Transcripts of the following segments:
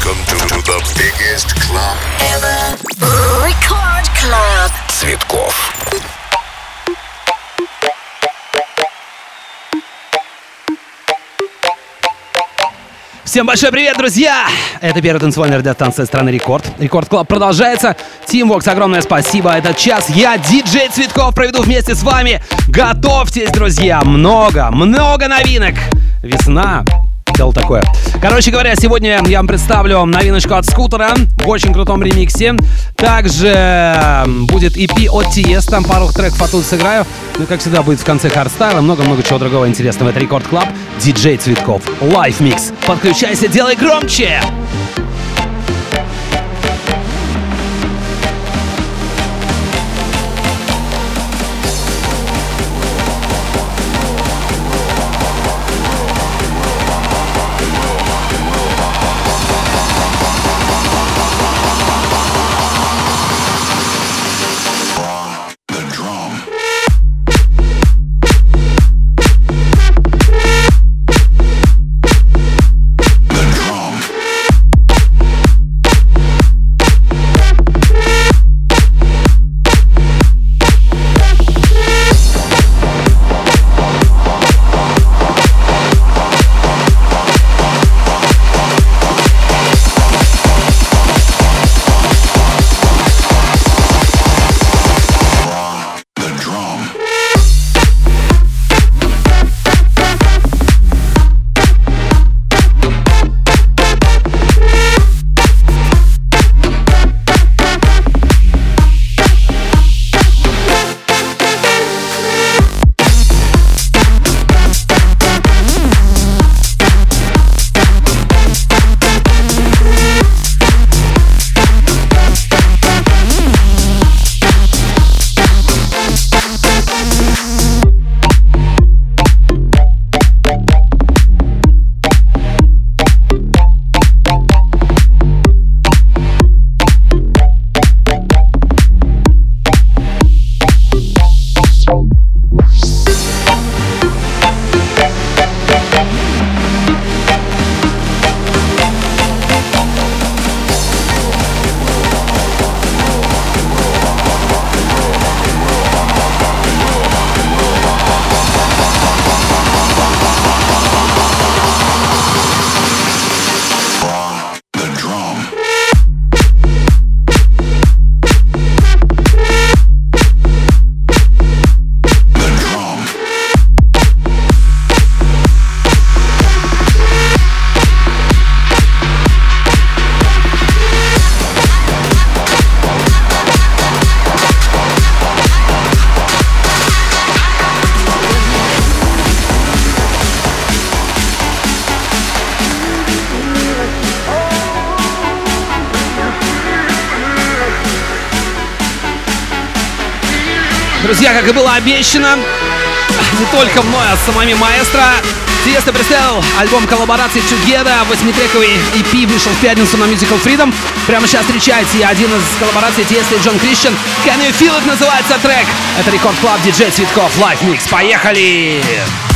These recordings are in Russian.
Welcome to, to the biggest club ever. Record Club. Цветков. Всем большой привет, друзья! Это первая танцевальная радиостанция страны Рекорд. Record Club продолжается. Тим Вокс, огромное спасибо. Этот час я, диджей Цветков, проведу вместе с вами. Готовьтесь, друзья! Много, много новинок. Весна, дело такое. Короче говоря, сегодня я вам представлю новиночку от скутера в очень крутом ремиксе. Также будет EP от Tiësto, там пару треков оттуда сыграю. Ну, как всегда, будет в конце хардстайла, много-много чего другого интересного. Это Record Club, диджей Цветков, live mix. Подключайся, делай громче! Друзья, как и было обещано, не только мной, а самими маэстро, Tiësto представил альбом коллаборации Together, восьмитрековый EP вышел в пятницу на Musical Freedom. Прямо сейчас встречайте один из коллабораций Tiësto и John Christian. Can You Feel It называется трек. Это Record Club диджей Цветков, Live Mix. Поехали! Поехали!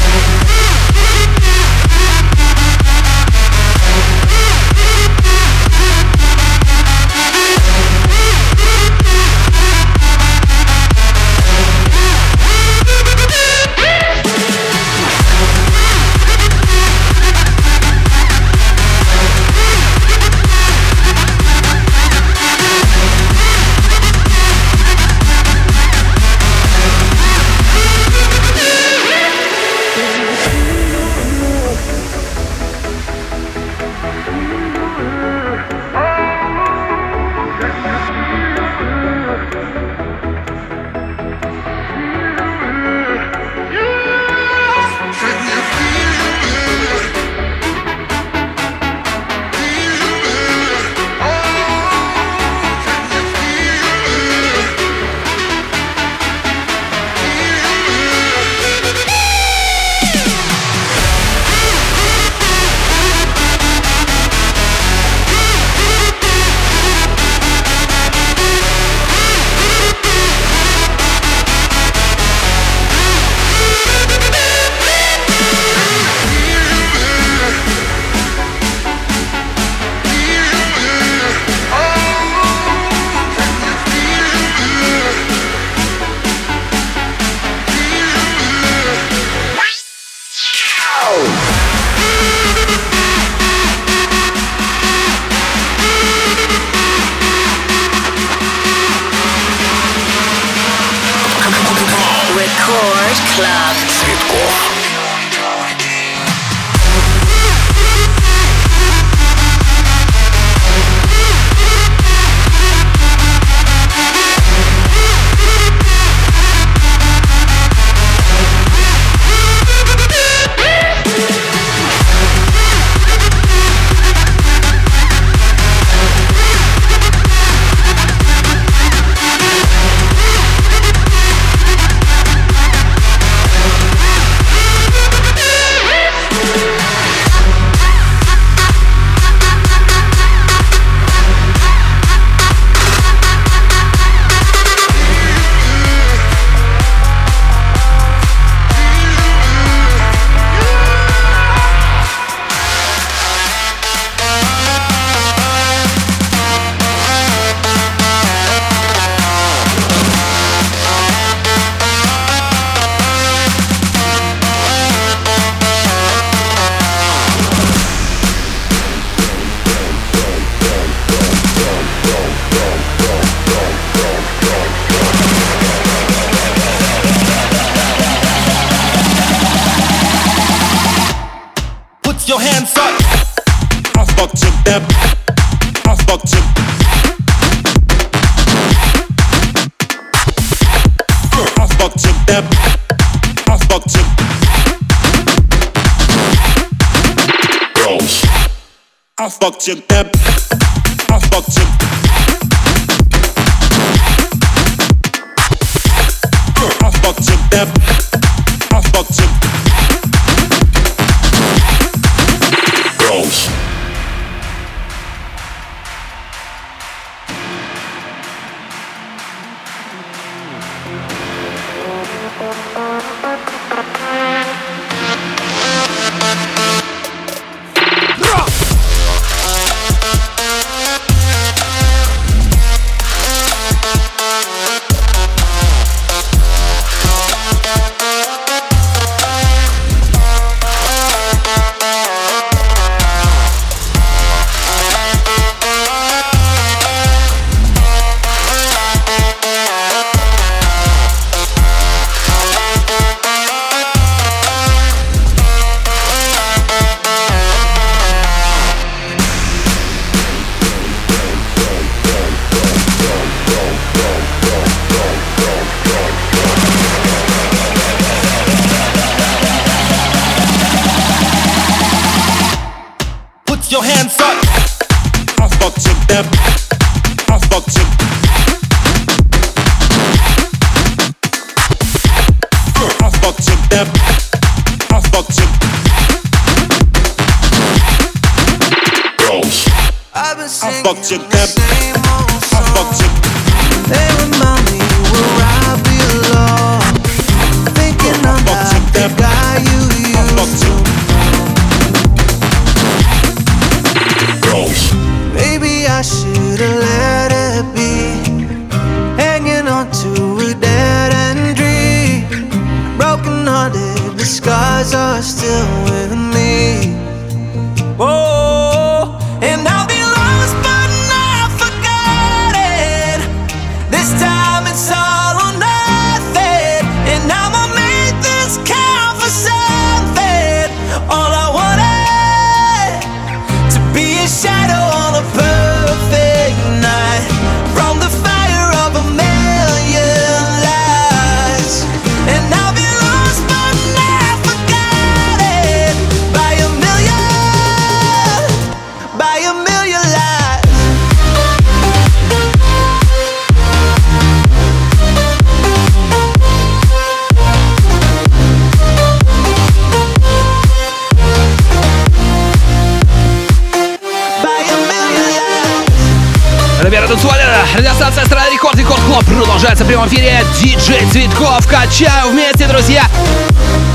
танцевали. Радиостанция страны Рекорд Record Club продолжается в прямом эфире. Диджей Цветков. качаю вместе, друзья.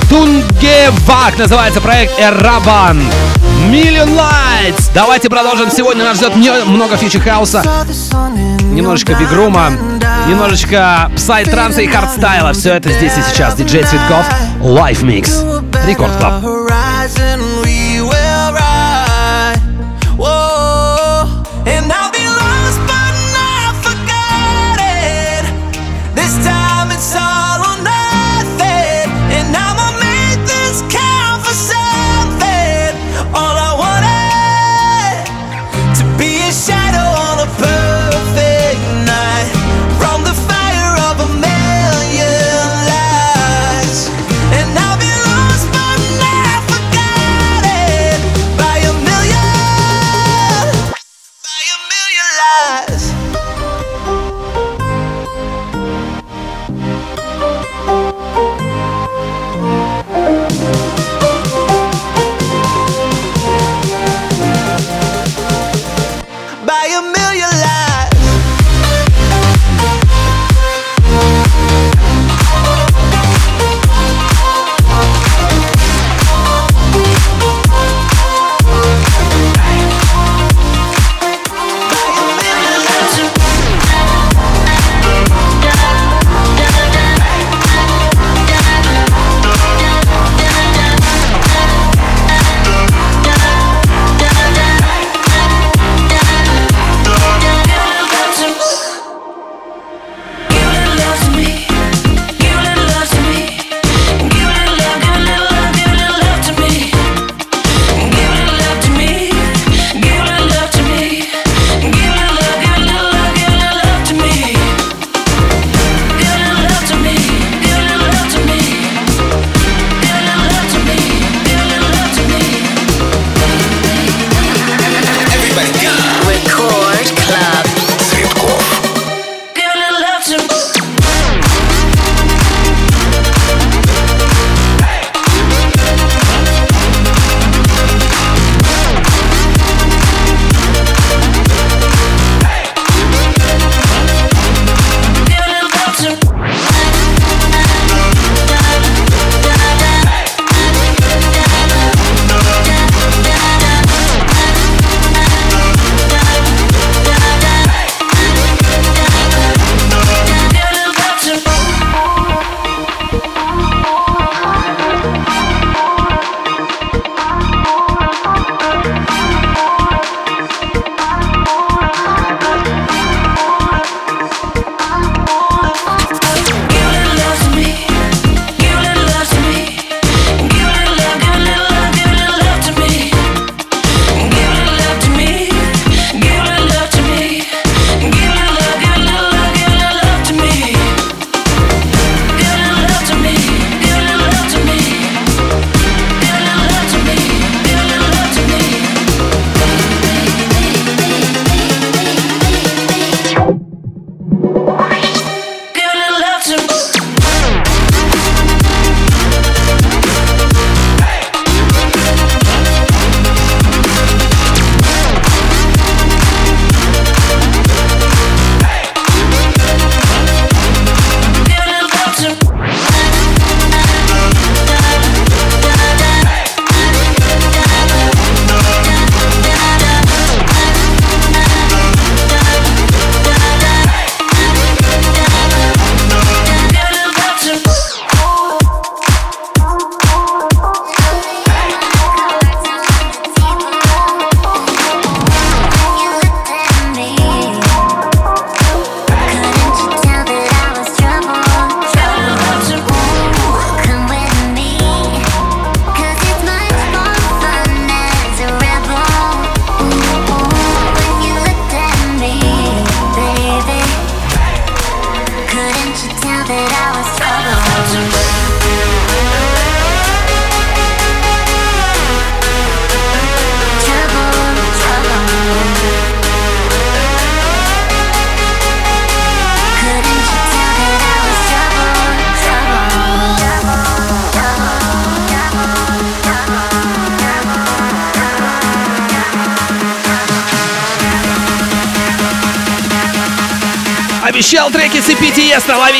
Tungevaag называется проект Raaban. Million Lights. Давайте продолжим. Сегодня нас ждет много фичи хауса, немножечко big room а, немножечко psy транса и хардстайла. Все это здесь и сейчас. Диджей Цветков. Live Mix. Record Club.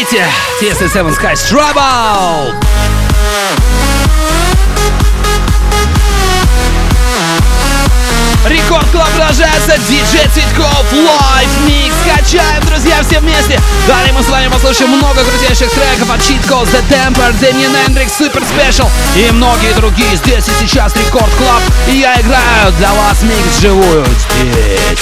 EPTS, ловите! Tiësto Seven Skies Trouble! Record Club продолжается, диджей Цветков, live mix, качаем, друзья, все вместе. Далее мы с вами послушаем много крутейших треков от Cheat Codes, The Temper, Damien Hendrix, Super Special и многие другие. Здесь и сейчас Record Club, и я играю для вас микс живую здесь.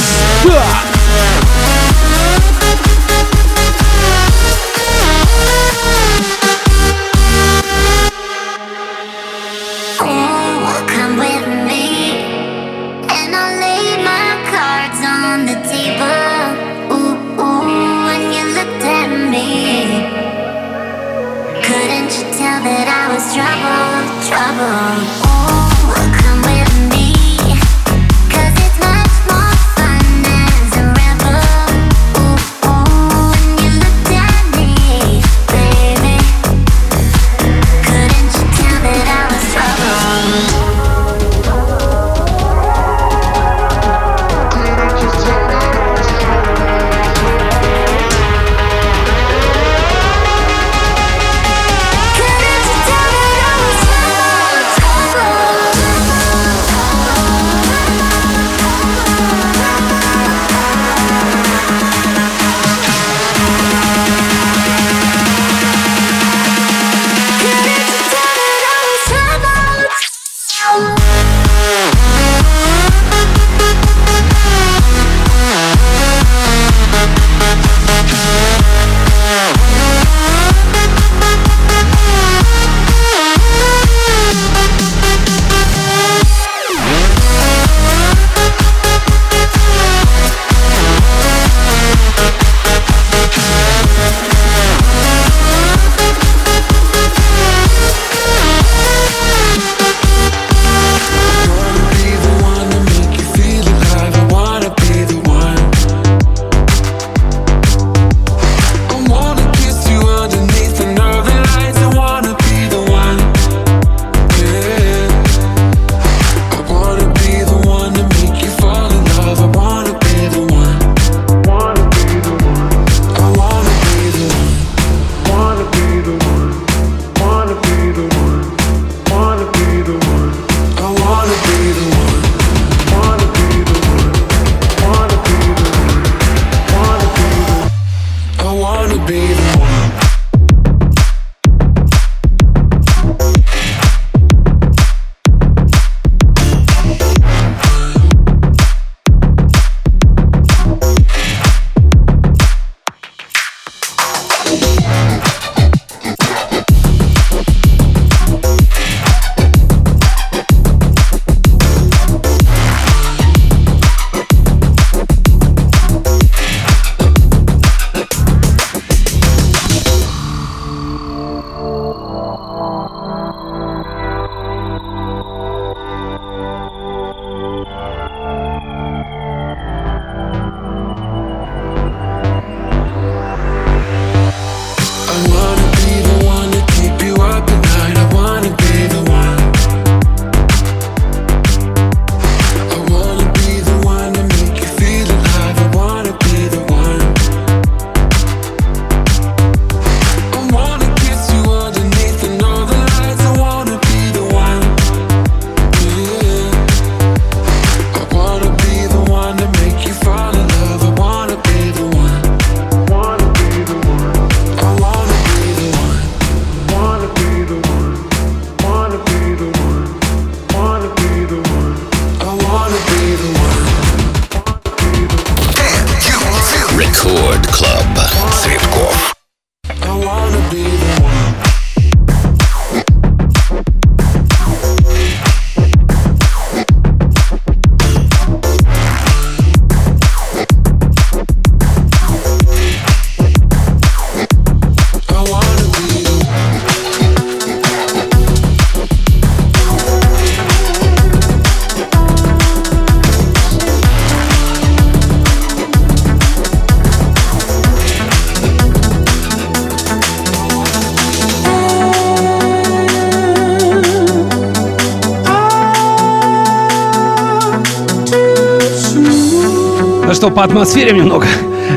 что по атмосфере немного.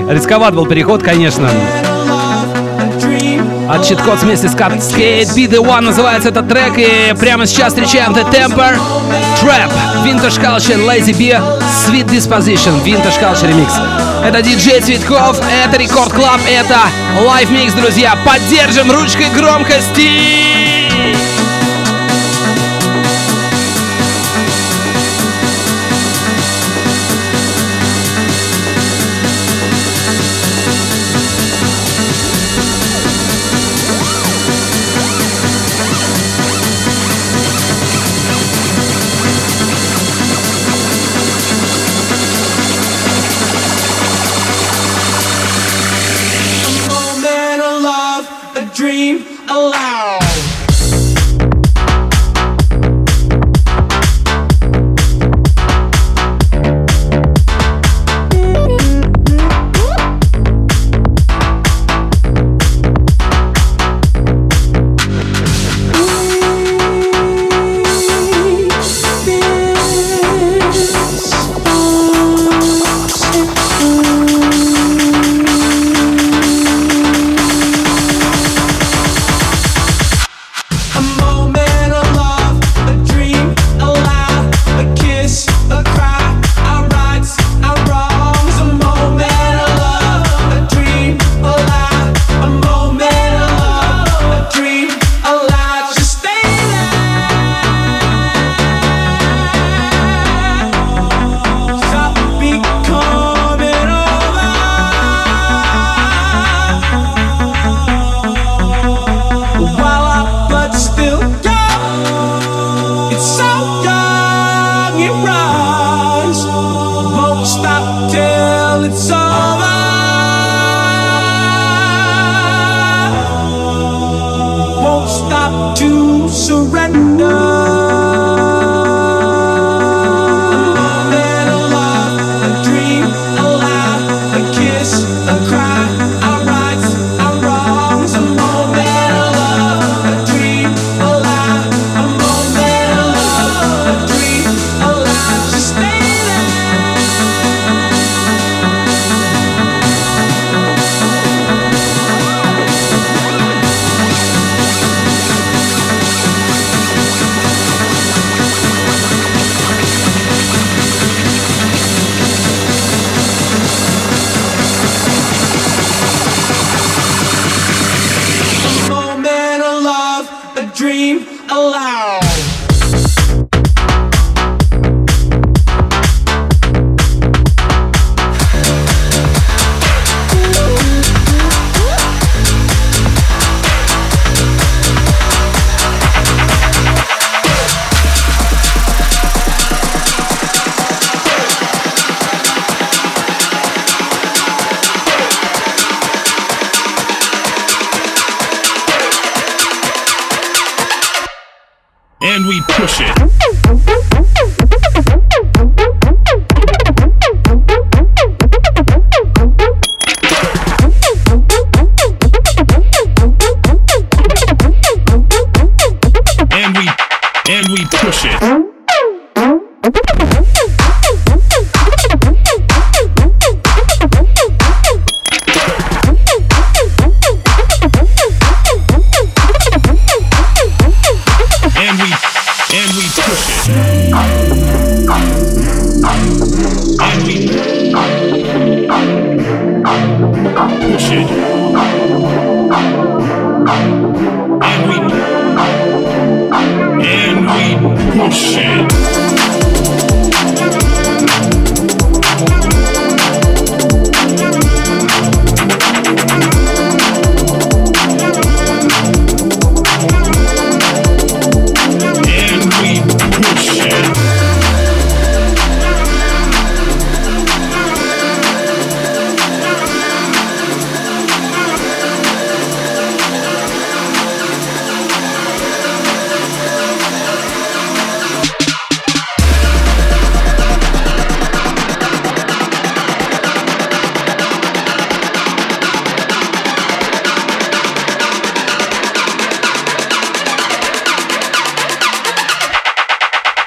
Рисковат был переход, конечно. От Cheat Codes вместе с Cut Be The One называется этот трек. И прямо сейчас встречаем The Temper, Trap, Vintage Culture, Lazy Bear, Sweet Disposition, Vintage Culture Remix. Это диджей Цветков, это Record Club, это Live Mix, друзья. Поддержим ручкой громкости!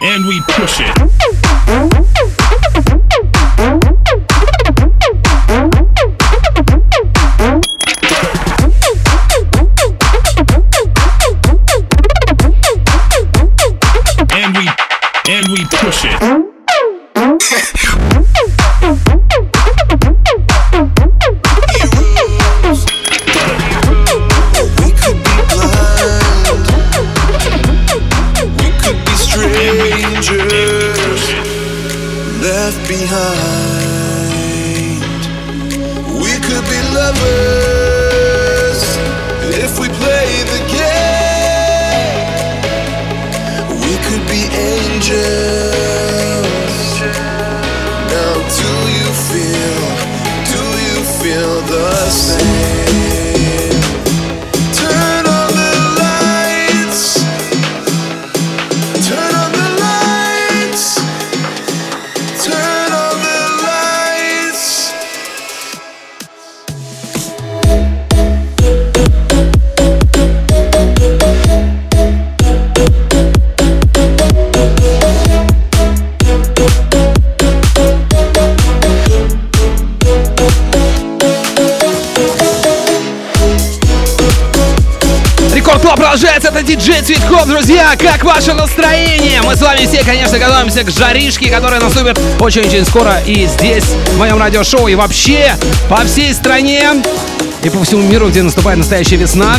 and we push it. Light друзья, как ваше настроение? Мы с вами все, конечно, готовимся к жаришке, которая наступит очень-очень скоро и здесь, в моем радиошоу, и вообще по всей стране и по всему миру, где наступает настоящая весна.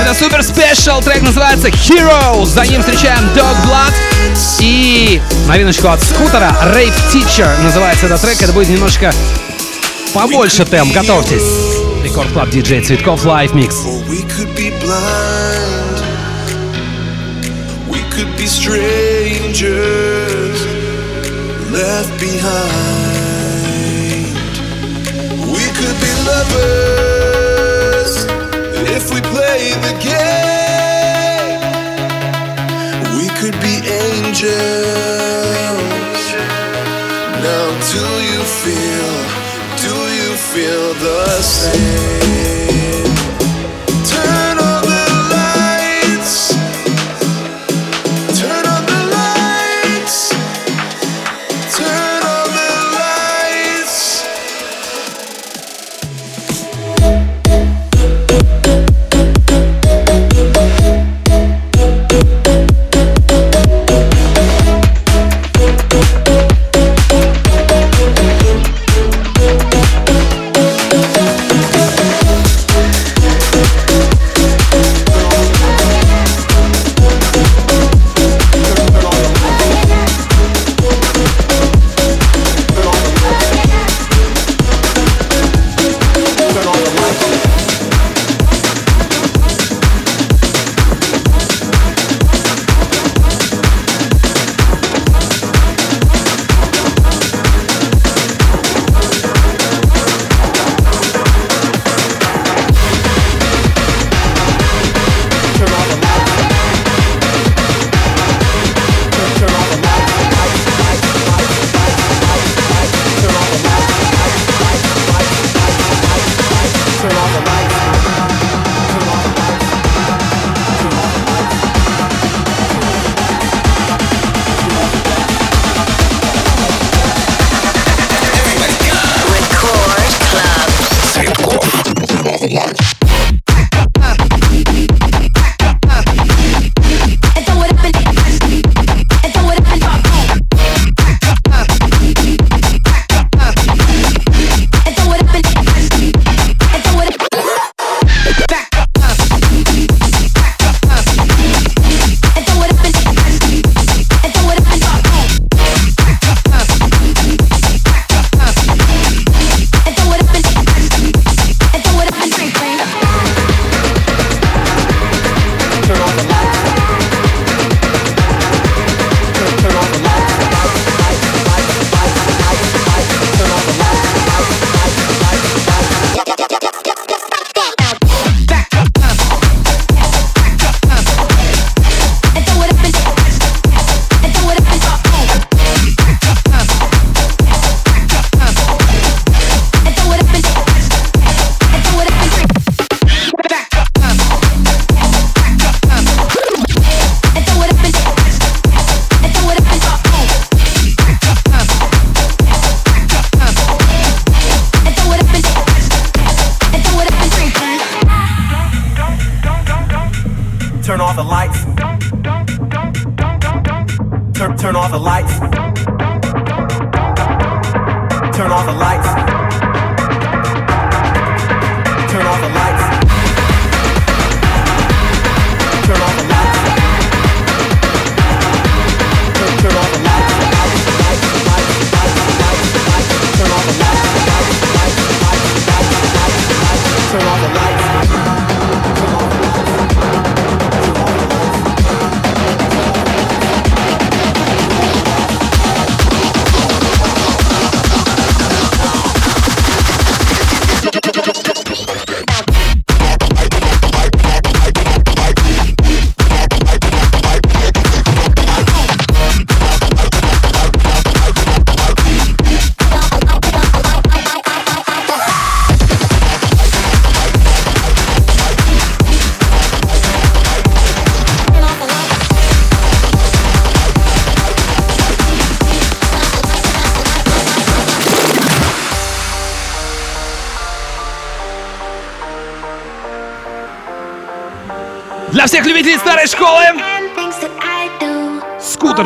Это супер спешл, трек называется Heroes. За ним встречаем Dog Blood и новиночку от скутера Rape Teacher называется этот трек. Это будет немножко побольше темп, готовьтесь. Record Club DJ Цветков Лайф Микс. Left behind. We could be lovers if we play the game. We could be angels now. Do you feel? feel the same.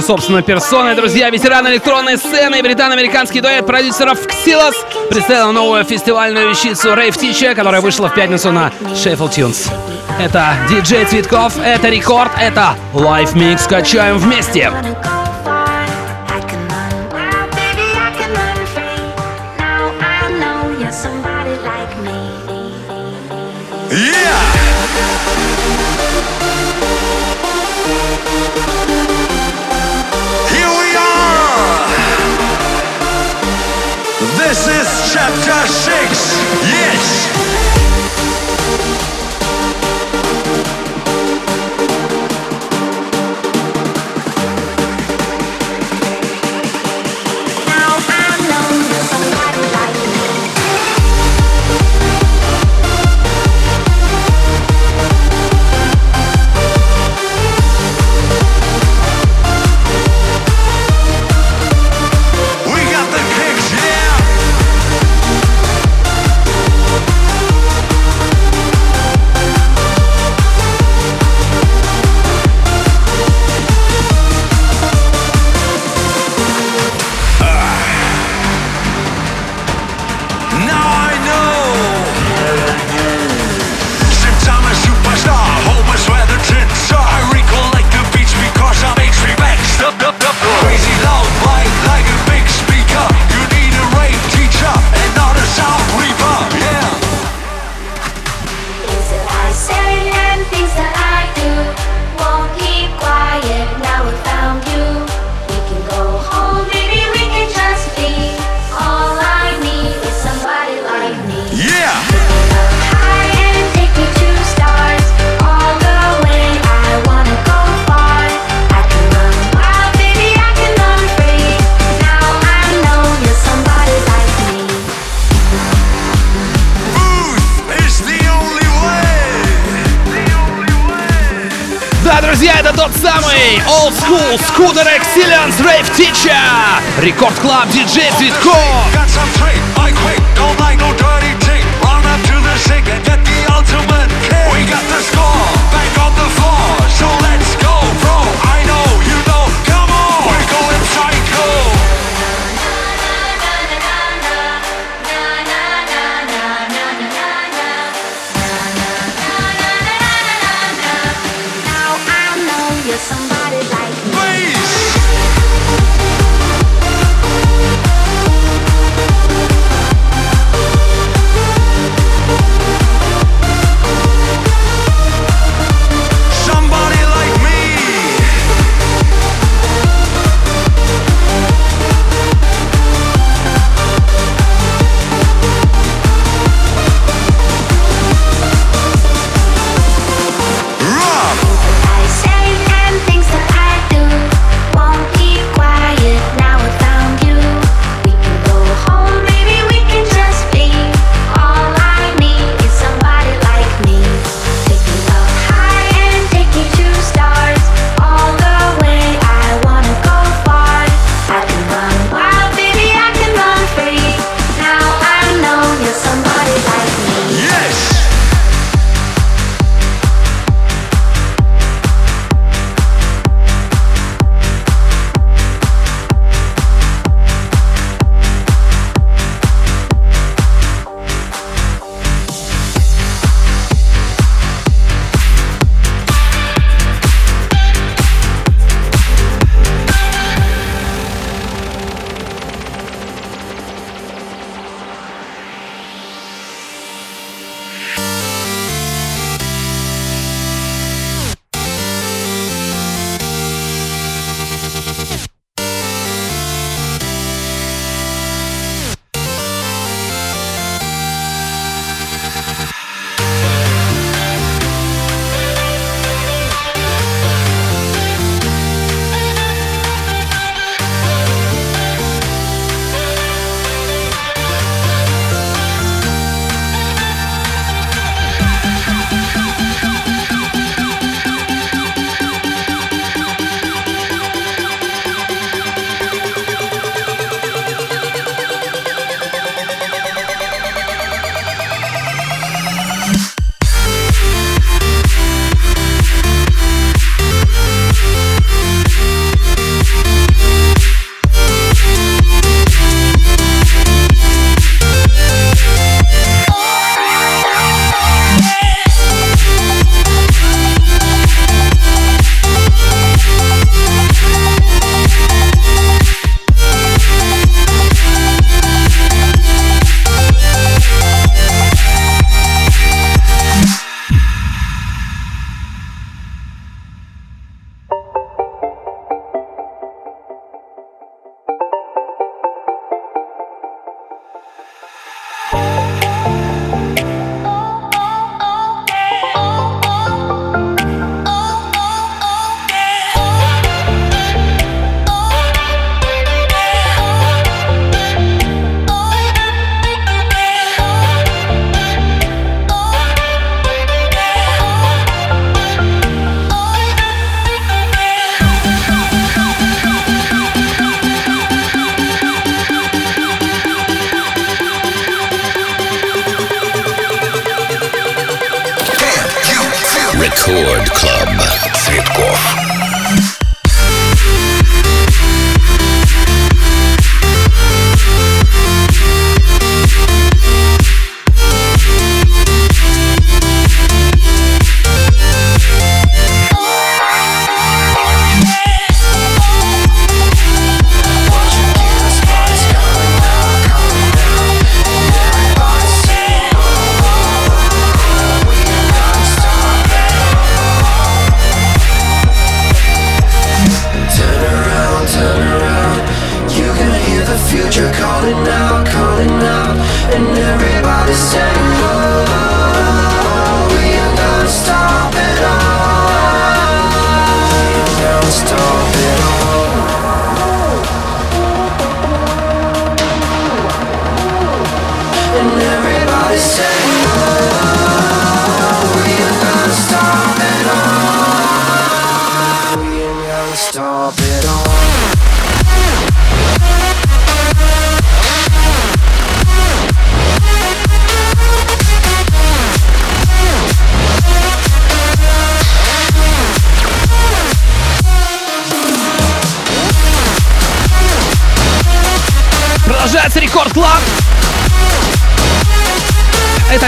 собственной персоной. Друзья, ветераны электронной сцены и британо-американский дуэт продюсеров Xylos представил новую фестивальную вещицу Rave Teacher, которая вышла в пятницу на Sheffield Tunes. Это диджей Цветков, это рекорд, это лайф микс. Качаем вместе. Вместе. Francis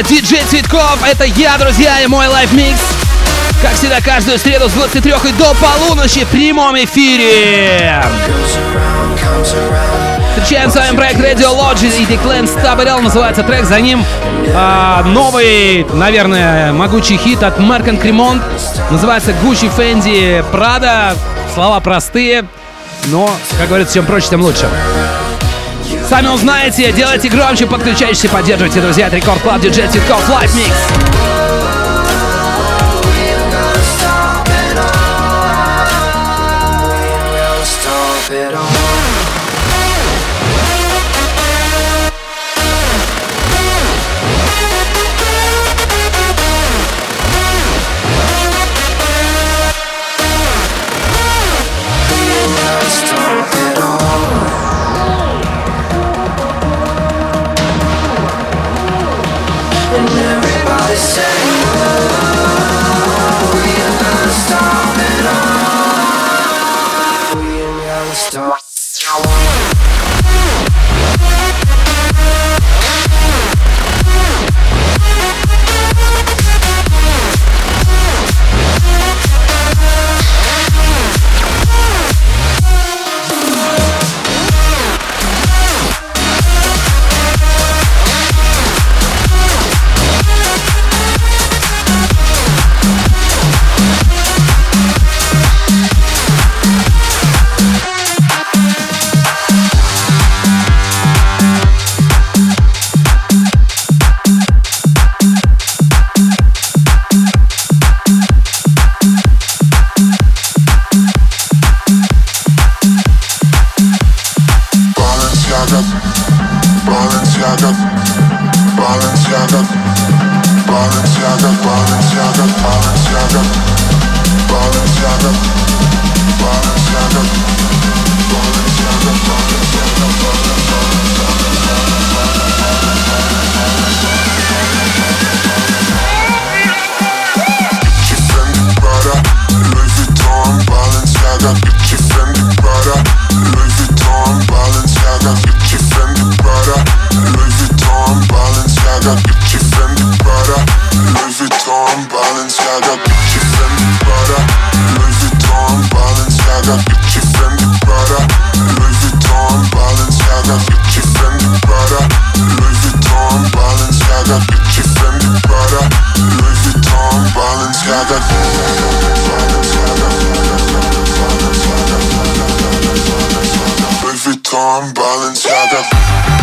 это диджей Цветков, это я, друзья, и мой лайфмикс. Как всегда, каждую среду с 23 и до полуночи в прямом эфире. Встречаем с вами проект Radio Lodge и The Clan Stabadel. Называется трек, за ним э, новый, наверное, могучий хит от Маркан Кремонт. Называется Gucci Fendi Prada. Слова простые, но, как говорится, чем проще, тем лучше. Сами узнаете, делайте громче, подключайтесь и поддерживайте, друзья. Это Record Club, диджей Цветков, Live Mix. And everybody sang on Balenciaga. Yeah.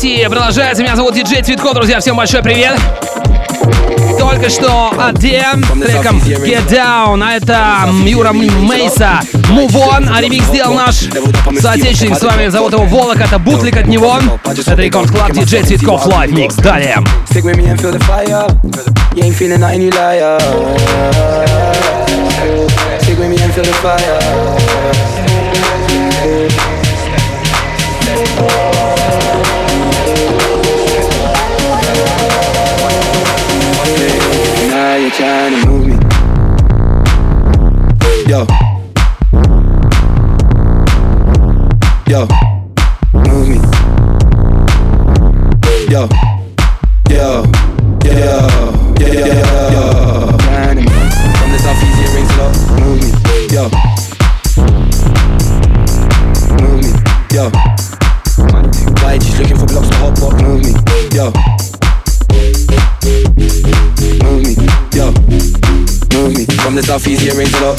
России продолжается. Меня зовут Диджей Цветков, друзья. Всем большой привет. Только что от DM треком Get Down, а это Юра Мейса Move On, а ремикс сделал наш соотечественник, с вами зовут его Волок, это бутлик от него. Это Рекорд Клаб, диджей Цветков, лайв микс. Далее. You ain't feeling nothing, you liar. Stick with me and feel the fire. Trying to move me. Yo. Yo. Move me. Yo. Yo, yo, yo, yo, southeast, it. Move me, yo. Move me, yo. Why just looking for blocks to hot pot? Move me, from the south southeast, it rains a lot.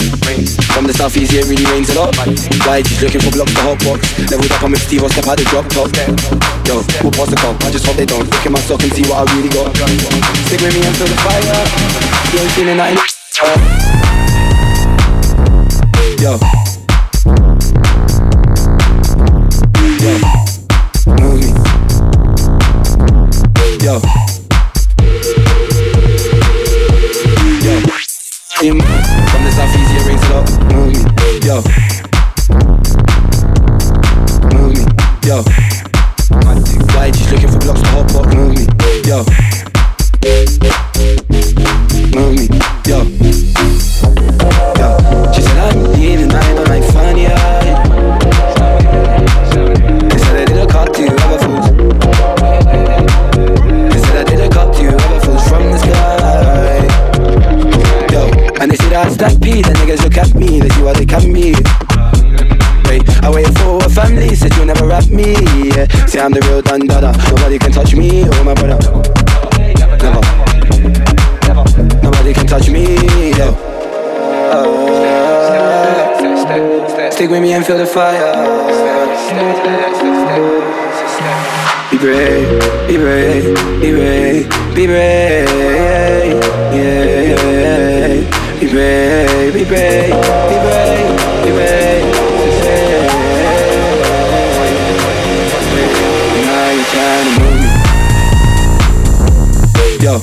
From the south southeast, it really rains a lot. Just looking for blocks to hot box? Leveled up, I'm Steve, I'll step out the drop top. Yo, we'll pass the cup. I just hope they don't look in my sock and see what I really got. Stick with me until the fire. You ain't feeling nothing. Yo. Never rap me. Yeah. See, I'm the real Don Dada, nobody can touch me or my brother. Never, nobody can touch me. Yo. Uh, stick with me and feel the fire. Be brave, be brave, be brave, be brave, yeah, yeah. Yeah Be brave, be brave, be brave, be brave. Yo,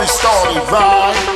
party started, right?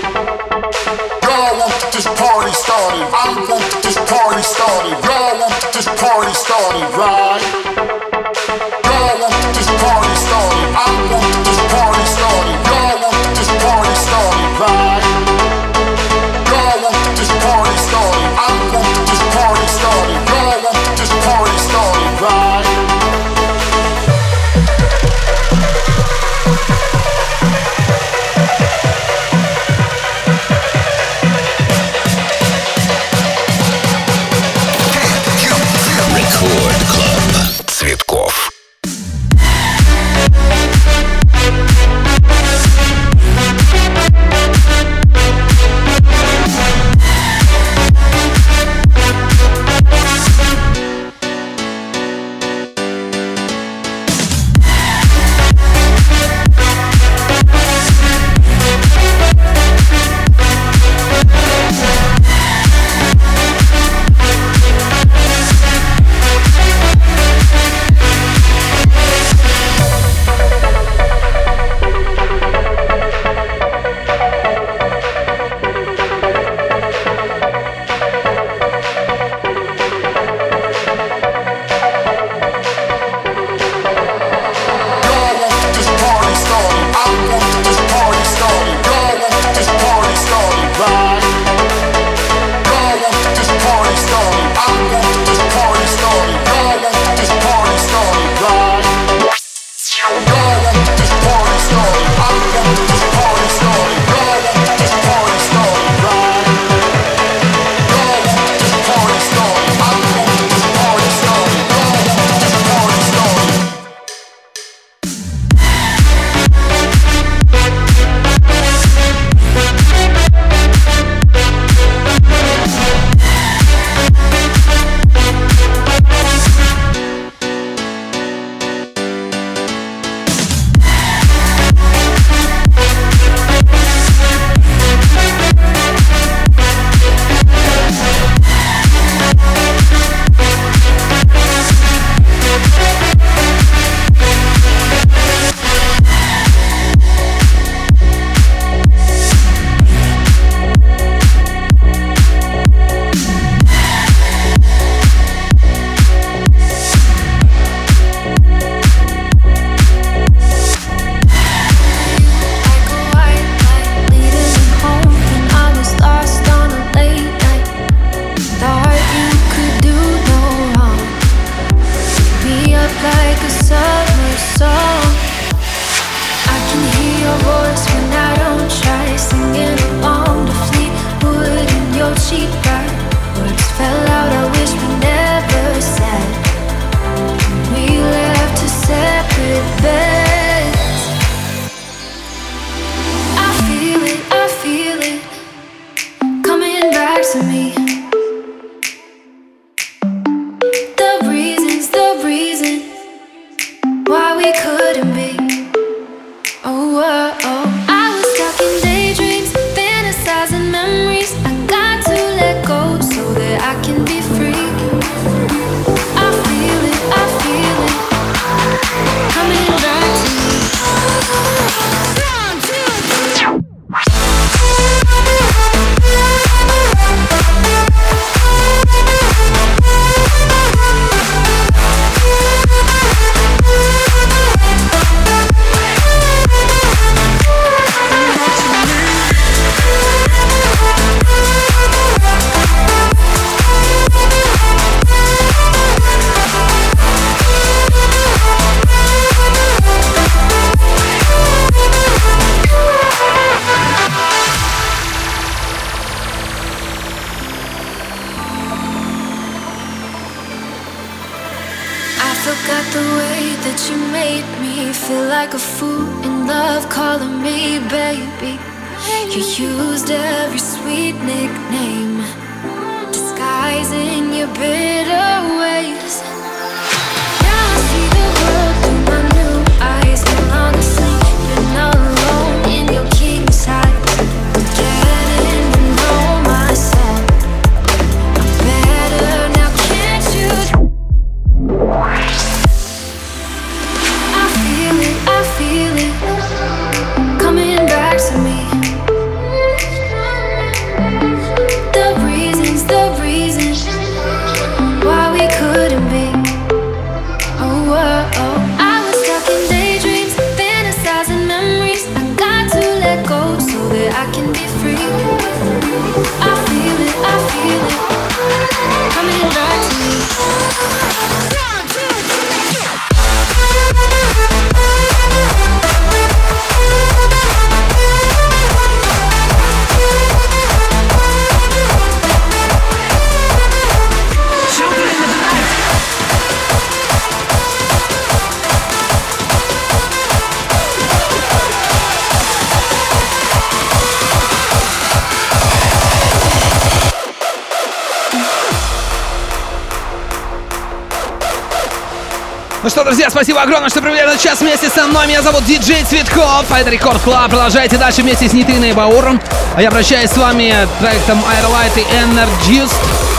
Ну что, друзья, спасибо огромное, что провели этот час вместе со мной. Меня зовут Диджей Цветков, а это Record Club. Продолжайте дальше вместе с Нейтрино и Бауром. А я прощаюсь с вами треком Aerolite и Energist.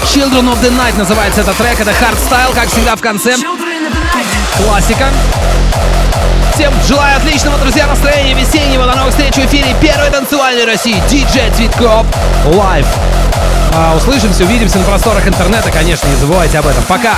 Children of the Night называется этот трек. Это хардстайл, как всегда в конце. Классика. Всем желаю отличного, друзья, настроения весеннего. До новых встреч в эфире первой танцевальной России. Диджей Цветков. Live. А, услышимся, увидимся на просторах интернета, конечно, не забывайте об этом. Пока!